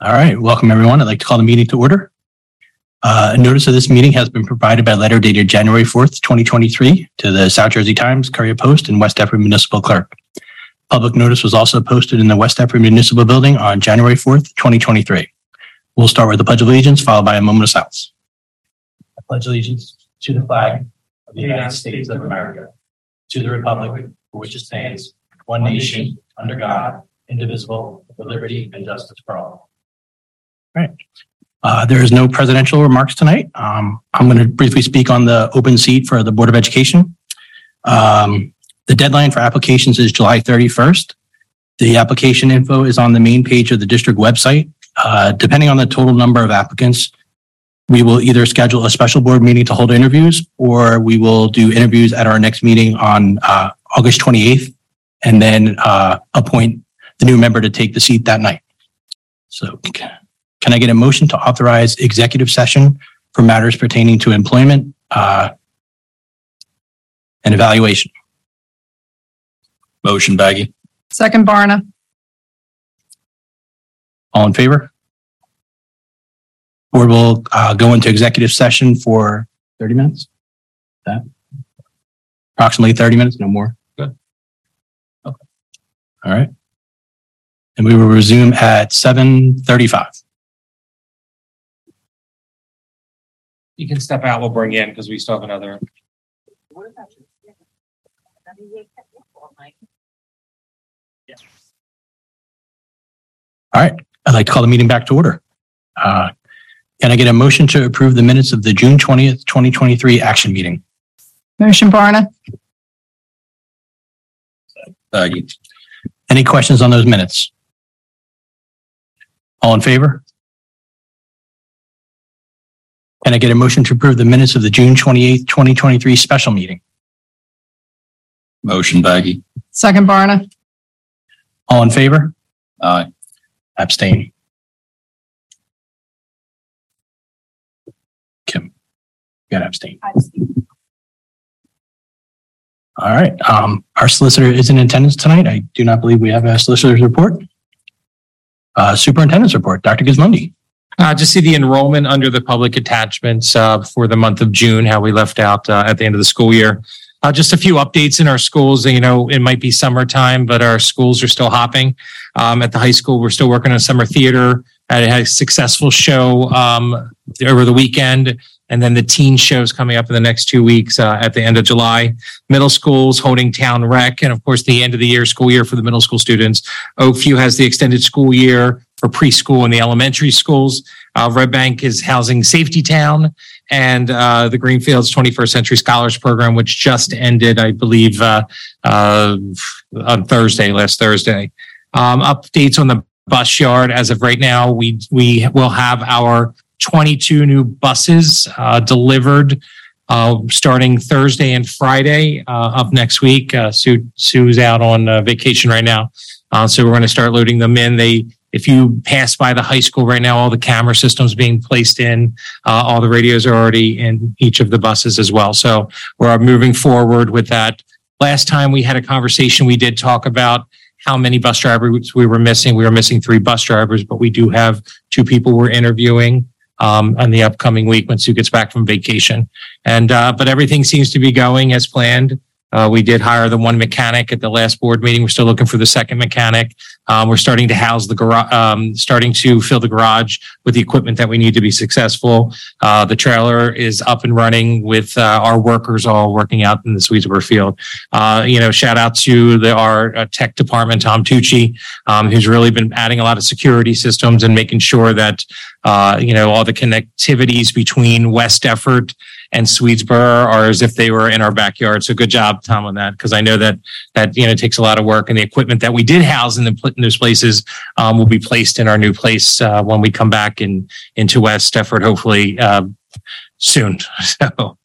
All right, welcome everyone. I'd like to call the meeting to order. Uh, a notice of this meeting has been provided by letter dated January 4th, 2023 to the South Jersey Times, Courier Post, and West Deptford Municipal Clerk. Public notice was also posted in the West Deptford Municipal Building on January 4th, 2023. We'll start with the Pledge of Allegiance, followed by a moment of silence. I pledge allegiance to the flag of the United States of America, to the republic for which it stands, one nation, under God, indivisible, with liberty and justice for all. Right. Uh, there is no presidential remarks tonight. Um, I'm going to briefly speak on the open seat for the Board of Education. Um, the deadline for applications is July 31st. The application info is on the main page of the district website. Uh, depending on the total number of applicants, we will either schedule a special board meeting to hold interviews or we will do interviews at our next meeting on uh, August 28th and then uh, appoint the new member to take the seat that night. So can I get a motion to authorize executive session for matters pertaining to employment uh, and evaluation? Motion Baggy. Second Barna. All in favor? Board will uh, go into executive session for 30 minutes? That? Approximately 30 minutes, no more? Good. Okay. All right. And we will resume at 7:35. You can step out. We'll bring you in because we still have another. All right, I'd like to call the meeting back to order. Uh, Can I get a motion to approve the minutes of the June 20th, 2023 action meeting? Motion Barna. Baggy. Any questions on those minutes? All in favor? Can I get a motion to approve the minutes of the June 28th, 2023 special meeting? Motion Baggy. Second Barna. All in favor? Aye. Abstain. Kim, you gotta abstain. All right, um, our solicitor is in attendance tonight. I do not believe we have a solicitor's report. Uh, superintendent's report, Dr. Gizmondi. Uh, just see the enrollment under the public attachments uh, for the month of June, how we left out uh, at the end of the school year. Uh, just a few updates in our schools. You know, it might be summertime, but our schools are still hopping. Um, at the high school, we're still working on summer theater. I had a successful show um, over the weekend, and then the teen shows coming up in the next two weeks uh, at the end of July. Middle schools holding town rec, and of course, the end of the year school year for the middle school students. Oakview has the extended school year for preschool and the elementary schools. Uh, Red Bank is housing Safety Town and uh, the Greenfields 21st Century Scholars Program, which just ended, I believe, uh, uh, on Thursday, last Thursday. Um, updates on the bus yard as of right now, we we will have our 22 new buses uh, delivered uh, starting Thursday and Friday of next week. Sue Sue's out on vacation right now, so we're going to start loading them in. They if you pass by the high school right now, all the camera systems being placed in, uh, all the radios are already in each of the buses as well. So we're moving forward with that. Last time we had a conversation, we did talk about how many bus drivers we were missing. We were missing three bus drivers, but we do have two people we're interviewing um, on the upcoming week when Sue gets back from vacation. And uh, but everything seems to be going as planned. Uh, we did hire the one mechanic at the last board meeting. We're still looking for the second mechanic. Um, we're starting to house the garage, um, starting to fill the garage with the equipment that we need to be successful. Uh, the trailer is up and running with uh, our workers all working out in the Swedesboro field. Uh, you know, shout out to the, our uh, tech department, Tom Tucci, um, who's really been adding a lot of security systems and making sure that, uh, you know, all the connectivities between West Deptford and Swedesboro are as if they were in our backyard. So good job, Tom, on that, because I know that that you know takes a lot of work, and the equipment that we did house in, the, in those places um, will be placed in our new place uh, when we come back in into West Deptford, hopefully uh, soon. So,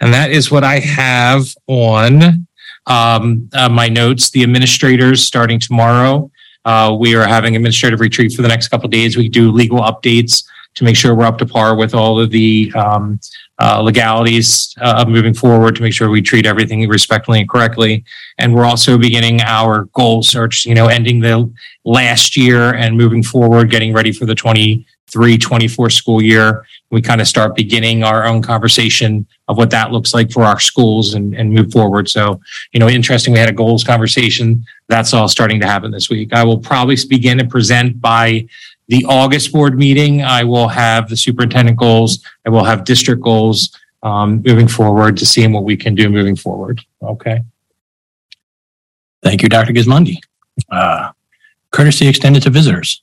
and that is what I have on um, uh, my notes. The administrators starting tomorrow. Uh, we are having administrative retreat for the next couple days. We do legal updates to make sure we're up to par with all of the um, uh, legalities uh, of moving forward to make sure we treat everything respectfully and correctly. And we're also beginning our goal search, you know, ending the last year and moving forward, getting ready for the 23, 24 school year. We kind of start beginning our own conversation of what that looks like for our schools and, and move forward. So, you know, interesting. We had a goals conversation. That's all starting to happen this week. I will probably begin and present by the August board meeting. I will have the superintendent goals. I will have district goals um, moving forward to seeing what we can do moving forward. Okay. Thank you, Dr. Gizmondi. Uh, Courtesy extended to visitors.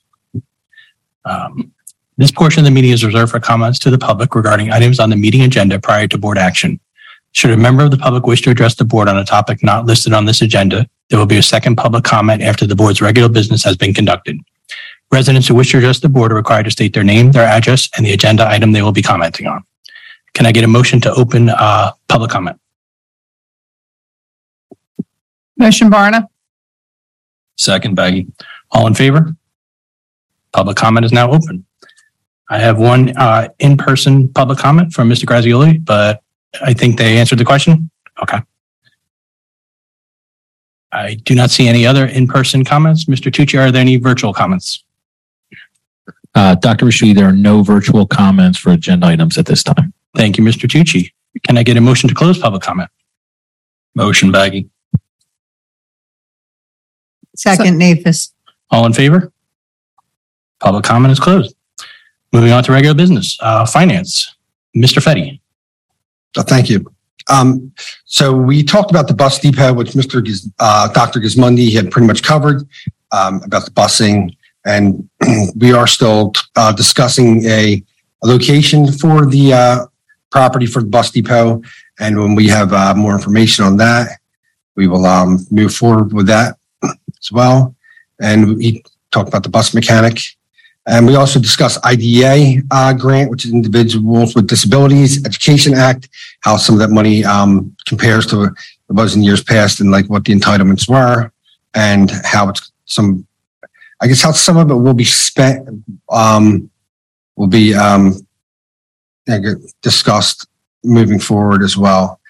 Um, This portion of the meeting is reserved for comments to the public regarding items on the meeting agenda prior to board action. Should a member of the public wish to address the board on a topic not listed on this agenda, there will be a second public comment after the board's regular business has been conducted. Residents who wish to address the board are required to state their name, their address, and the agenda item they will be commenting on. Can I get a motion to open uh, public comment? Motion Barna, Second, Baggy. All in favor? Public comment is now open. I have one uh, in-person public comment from Mr. Grazioli, but I think they answered the question. Okay. I do not see any other in-person comments. Mr. Tucci, are there any virtual comments? Uh, Dr. Rashid, there are no virtual comments for agenda items at this time. Thank you, Mr. Tucci. Can I get a motion to close public comment? Motion, Baggy. second Nafis. All in favor? Public comment is closed. Moving on to regular business, uh, finance. Mr. Fetty. Uh, Thank you. Um, so we talked about the bus depot, which Mr. Giz, uh, Dr. Gizmondi had pretty much covered, um, about the busing. And we are still, uh, discussing a, a location for the, uh, property for the bus depot. And when we have, uh, more information on that, we will, um, move forward with that as well. And he talked about the bus mechanic. And we also discussed IDEA, uh, grant, which is Individuals with Disabilities Education Act how some of that money um, compares to what was in years past and like what the entitlements were and how it's some, I guess how some of it will be spent, um, will be um, discussed moving forward as well.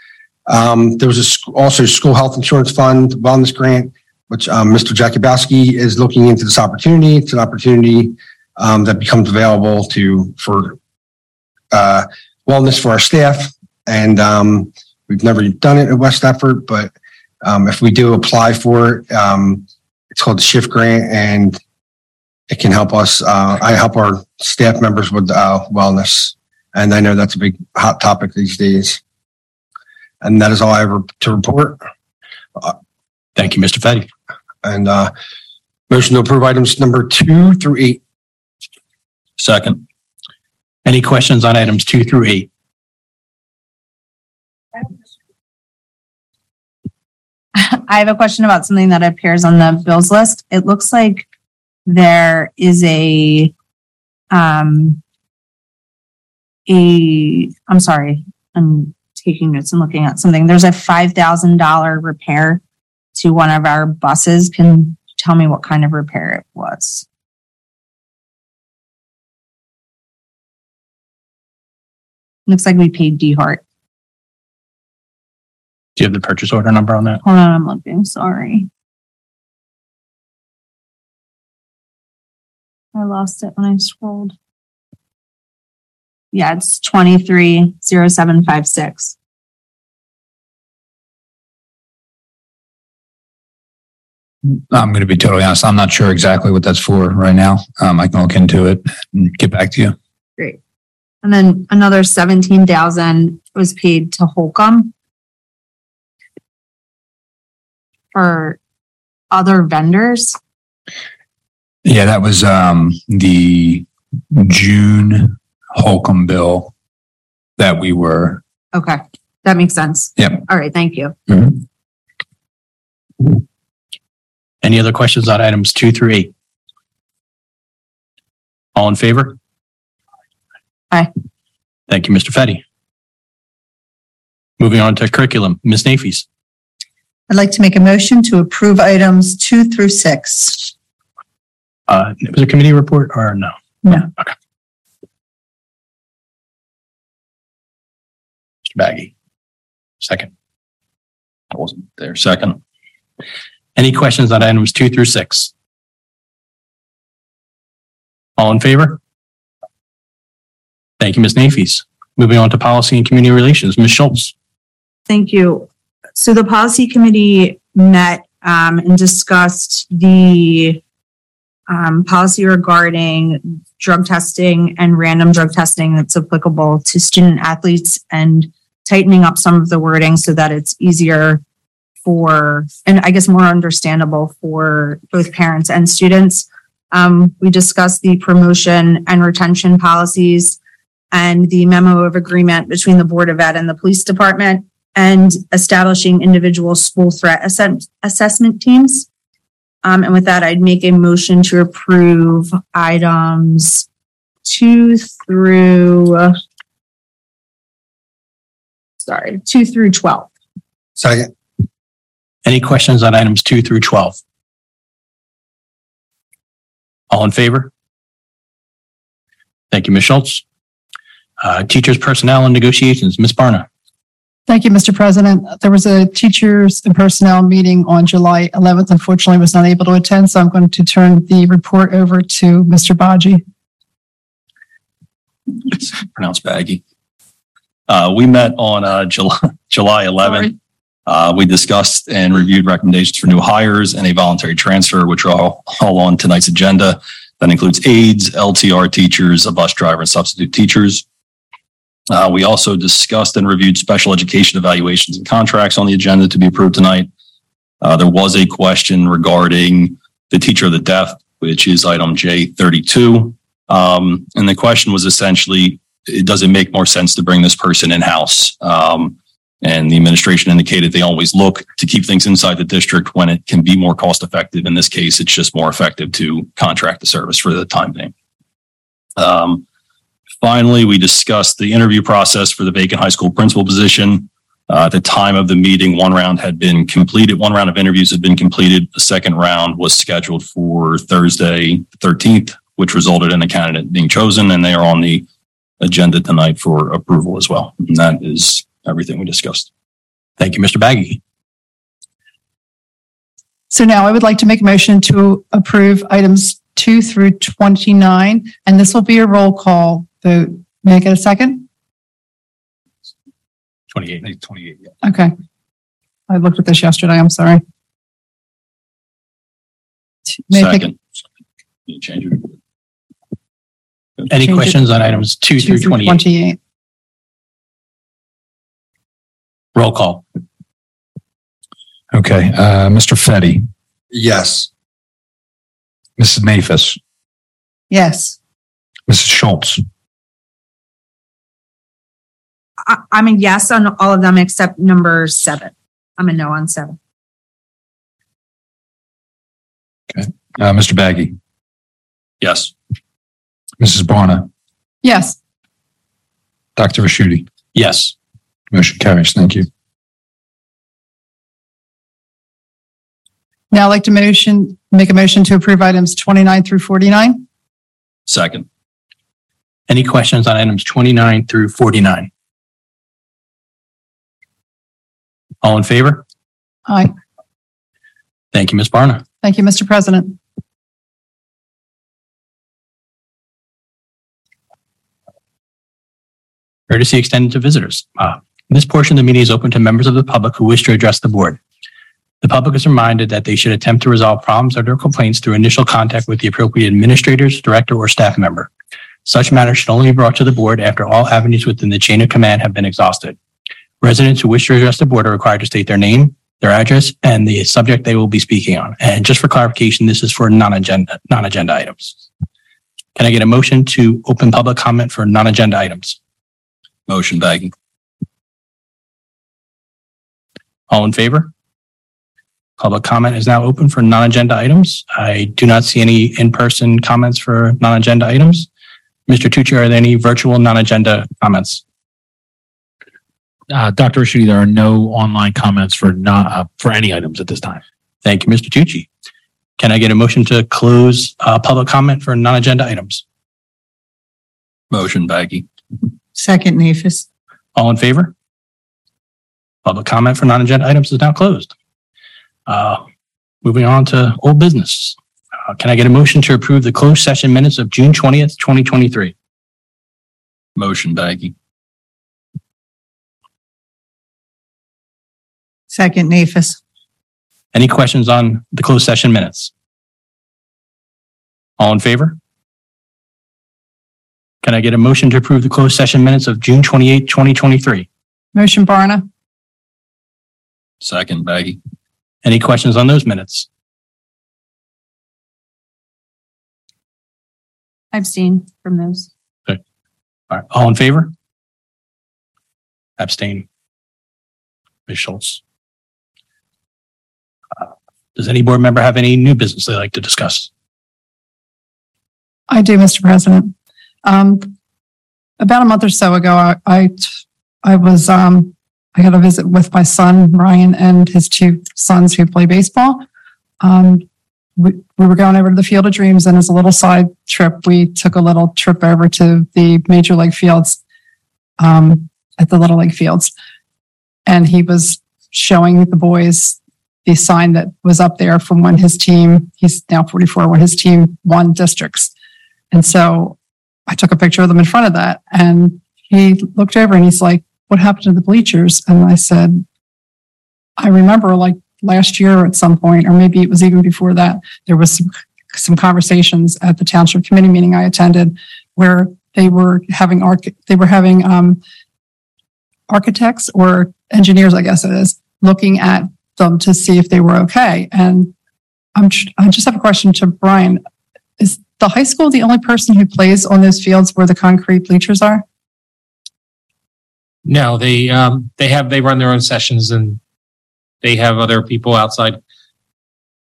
Um, there was a, sc- also school health insurance fund wellness grant, which um, Mr. Jakubowski is looking into this opportunity. It's an opportunity um, that becomes available to for uh, wellness for our staff and um, we've never done it at West Deptford, but um, if we do apply for it, um, it's called the Shift Grant, and it can help us. Uh, I help our staff members with uh, wellness, and I know that's a big hot topic these days. And that is all I have to report. Thank you, Mr. Fetty. And uh, motion to approve items number two through eight. Second. Any questions on items two through eight? I have a question about something that appears on the bills list. It looks like there is a, um, a, I'm sorry, I'm taking notes and looking at something. There's a $5,000 repair to one of our buses. Can you tell me what kind of repair it was? Looks like we paid D Hart. Do you have the purchase order number on that? Hold on, I'm looking, sorry. I lost it when I scrolled. Yeah, it's twenty-three zero seven five six. I'm going to be totally honest. I'm not sure exactly what that's for right now. Um, I can look into it and get back to you. Great. And then another seventeen thousand was paid to Holcomb. For other vendors. Yeah, that was um, the June Holcomb bill that we were. Okay, that makes sense. Yep. All right, thank you. Any other questions on items two through eight? All in favor? Aye. Thank you, Mr. Fetty. Moving on to curriculum, Ms. Nafis. I'd like to make a motion to approve items two through six. Uh, was it a committee report or no? No. Okay. Mr. Baggy. Second. I wasn't there. Second. Any questions on items two through six? All in favor? Thank you, Ms. Nafis. Moving on to policy and community relations, Ms. Schultz. Thank you. So the policy committee met um, and discussed the um, policy regarding drug testing and random drug testing that's applicable to student athletes and tightening up some of the wording so that it's easier for, and I guess more understandable for both parents and students. Um, we discussed the promotion and retention policies and the memo of agreement between the Board of Ed and the Police Department and establishing individual school threat assess- assessment teams. Um, and with that, I'd make a motion to approve items two through, sorry, two through 12. Second. Any questions on items two through 12? All in favor? Thank you, Ms. Schultz. Uh, teachers, personnel, and negotiations, Ms. Barna. Thank you, Mr. President. There was a teachers and personnel meeting on July 11th. Unfortunately, I was not able to attend, so I'm going to turn the report over to Mr. Baji. It's pronounced baggy. Uh, we met on, uh, July, July 11th. Uh, we discussed and reviewed recommendations for new hires and a voluntary transfer, which are all, all on tonight's agenda. That includes aides, LTR teachers, a bus driver, and substitute teachers. Uh, we also discussed and reviewed special education evaluations and contracts on the agenda to be approved tonight. Uh, there was a question regarding the teacher of the deaf, which is item J thirty-two. Um, and the question was essentially, does it make more sense to bring this person in-house? Um, and the administration indicated they always look to keep things inside the district when it can be more cost effective. In this case, it's just more effective to contract the service for the time being. Um, finally, we discussed the interview process for the vacant high school principal position. Uh, at the time of the meeting, one round had been completed. One round of interviews had been completed. The second round was scheduled for Thursday, the 13th, which resulted in a candidate being chosen, and they are on the agenda tonight for approval as well. And that is everything we discussed. Thank you, Mr. Baggy. So now I would like to make a motion to approve items two through 29, and this will be a roll call vote. May I get a second? 28. Twenty-eight, yeah. Okay. I looked at this yesterday. I'm sorry. May I take Second. You change it. Any Change it questions on items two two through 28? 28? Roll call. Okay, uh, Mr. Fetty, Yes. Mrs. Nafis, Yes. Mrs. Schultz, I, I'm a yes on all of them except number seven. I'm a no on seven. uh, Mr. Baggy, Yes. Mrs. Barna, Yes. Dr. Rashuti. Yes. Motion carries. Thank you. Now I'd like to motion, make a motion to approve items 29 through 49. Second. Any questions on items 29 through 49? All in favor? Aye. Thank you, Ms. Barna. Thank you, Mr. President. Courtesy extended to visitors. Uh, This portion of the meeting is open to members of the public who wish to address the board. The public is reminded that they should attempt to resolve problems or their complaints through initial contact with the appropriate administrators, director, or staff member. Such matters should only be brought to the board after all avenues within the chain of command have been exhausted. Residents who wish to address the board are required to state their name, their address, and the subject they will be speaking on. And just for clarification, this is for non-agenda, non-agenda items. Can I get a motion to open public comment for non-agenda items? Motion Baggy. All in favor? Public comment is now open for non-agenda items. I do not see any in-person comments for non-agenda items. Mr. Tucci, are there any virtual non-agenda comments? Uh, Dr. Rashuti, there are no online comments for not, uh, for any items at this time. Thank you, Mr. Tucci. Can I get a motion to close uh, public comment for non-agenda items? Motion Baggy. Second, Nafis. All in favor? Public comment for non-agenda items is now closed. Uh, moving on to old business. Uh, can I get a motion to approve the closed session minutes of June twentieth, twenty twenty-three? Motion, Baggy. Second, Nafis. Any questions on the closed session minutes? All in favor? Can I get a motion to approve the closed session minutes of June twenty-eighth, twenty twenty-three? Motion Barna, Second, Baggy. Any questions on those minutes? I've seen from those. All right, all in favor? Abstain. Ms. Schultz. Does any board member have any new business they'd like to discuss? I do, Mr. President. Um, about a month or so ago, I, I, I was, um, I had a visit with my son, Ryan, and his two sons who play baseball. Um, we, we were going over to the Field of Dreams and as a little side trip, we took a little trip over to the Major League Fields, um, at the Little League Fields. And he was showing the boys the sign that was up there from when his team, he's now 44, when his team won districts. And so I took a picture of them in front of that and he looked over and he's like, what happened to the bleachers? And I said, I remember like last year at some point, or maybe it was even before that, there was some, some conversations at the township committee meeting I attended where they were having arch, they were having, um, architects or engineers, I guess it is, looking at them to see if they were okay. And I'm, I just have a question to Brian. Is the high school the only person who plays on those fields where the concrete bleachers are? No, they, um, they have, they run their own sessions and they have other people outside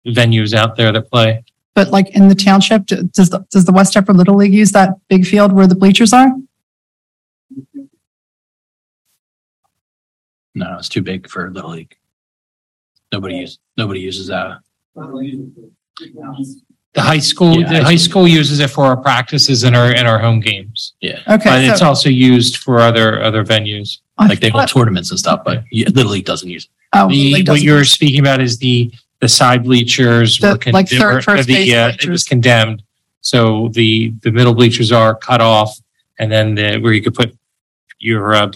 venues out there that play. But like in the township, does the, does the West Deptford Little League use that big field where the bleachers are? No, it's too big for Little League. Nobody uses, nobody uses that. The high school, Yeah, the high high school uses it for our practices and our, and our home games. Yeah, Okay. But Okay, it's so also used for other, other venues. I like they hold thought- tournaments and stuff, but yeah, Little League doesn't use it. oh, The, League what doesn't you're use- speaking about is the, the side bleachers. The, were con- like, third- were- first the, base uh, It was condemned. So the, the middle bleachers are cut off and then the, where you could put your, uh,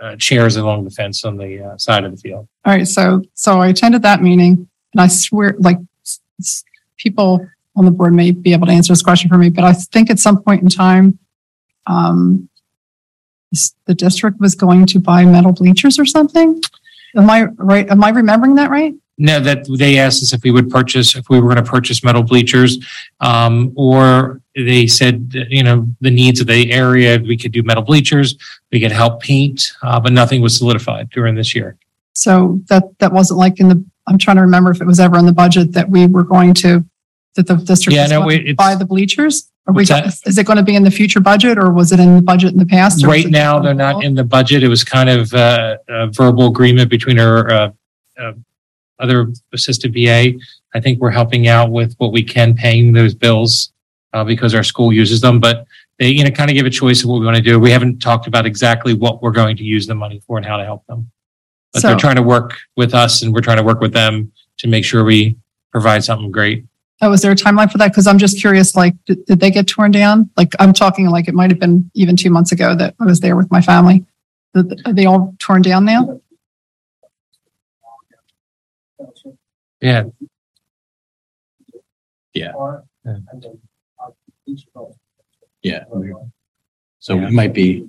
uh, chairs along the fence on the uh, side of the field. All right, so, so I attended that meeting and I swear, like, s- s- people on the board may be able to answer this question for me, but I think at some point in time, um, the district was going to buy metal bleachers or something? Am I right? Am I remembering that right? No, that they asked us if we would purchase, if we were going to purchase metal bleachers. Um, or they said, you know, the needs of the area, we could do metal bleachers, we could help paint, uh, but nothing was solidified during this year. So that, that wasn't like in the, I'm trying to remember if it was ever in the budget that we were going to, that the district Yeah, was no, going to it's- buy the bleachers? Are we, What's that? is it going to be in the future budget or was it in the budget in the past? or was Right it- now, they're not in the budget. It was kind of uh, a verbal agreement between our uh, uh, other assistant VA. I think we're helping out with what we can, paying those bills uh, because our school uses them. But they, you know, kind of give a choice of what we want to do. We haven't talked about exactly what we're going to use the money for and how to help them. But they're trying to work with us and we're trying to work with them to make sure we provide something great. Oh, is there a timeline for that? Because I'm just curious, like, did, did they get torn down? Like, I'm talking like it might have been even two months ago that I was there with my family. Th- Are they all torn down now? Yeah. Yeah. Yeah. So it might be,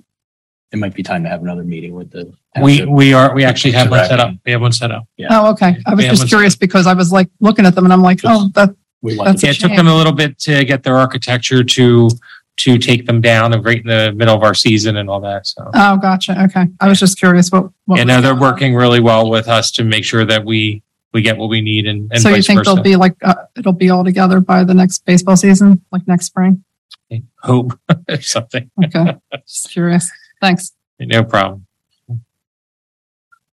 it might be time to have another meeting with the. We, we are, we actually have one set up. We have one set up. Yeah. Oh, okay. I was Yeah, just let's- curious because I was like looking at them and I'm like, oh, that, We want That's to a Yeah, it took them a little bit to get their architecture to, to take them down and right in the middle of our season and all that. So. oh, gotcha. Okay. I was just curious what. what Yeah, was no, they're going on. working really well with us to make sure that we, we get what we need and, and So you vice think they'll be like, uh, it'll be all together by the next baseball season, like next spring? Hope or something. Okay. Just curious. Thanks. No problem.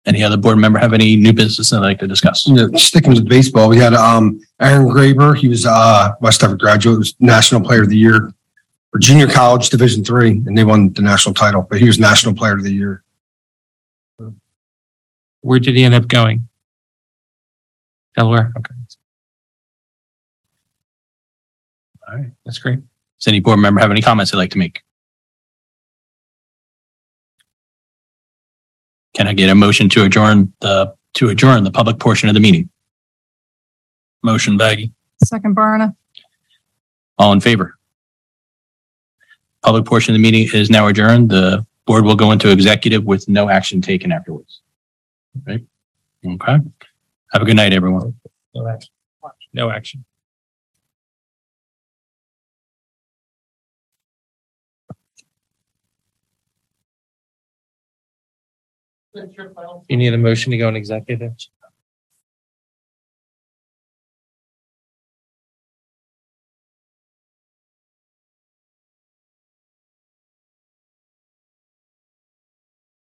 Any other board member have any new business they'd like to discuss? You know, sticking with baseball, we had um Aaron Graber. He was uh West Deptford graduate, was National Player of the Year for junior college Division three, and they won the national title. But he was National Player of the Year. Where did he end up going? Delaware. Okay. All right, that's great. Does any board member have any comments they'd like to make? Can I get a motion to adjourn the, to adjourn the public portion of the meeting? Motion Baggy. Second, Barna. All in favor? Public portion of the meeting is now adjourned. The board will go into executive with no action taken afterwards. Right? Okay. Have a good night, everyone. No action. No action. You need a motion to go in executive?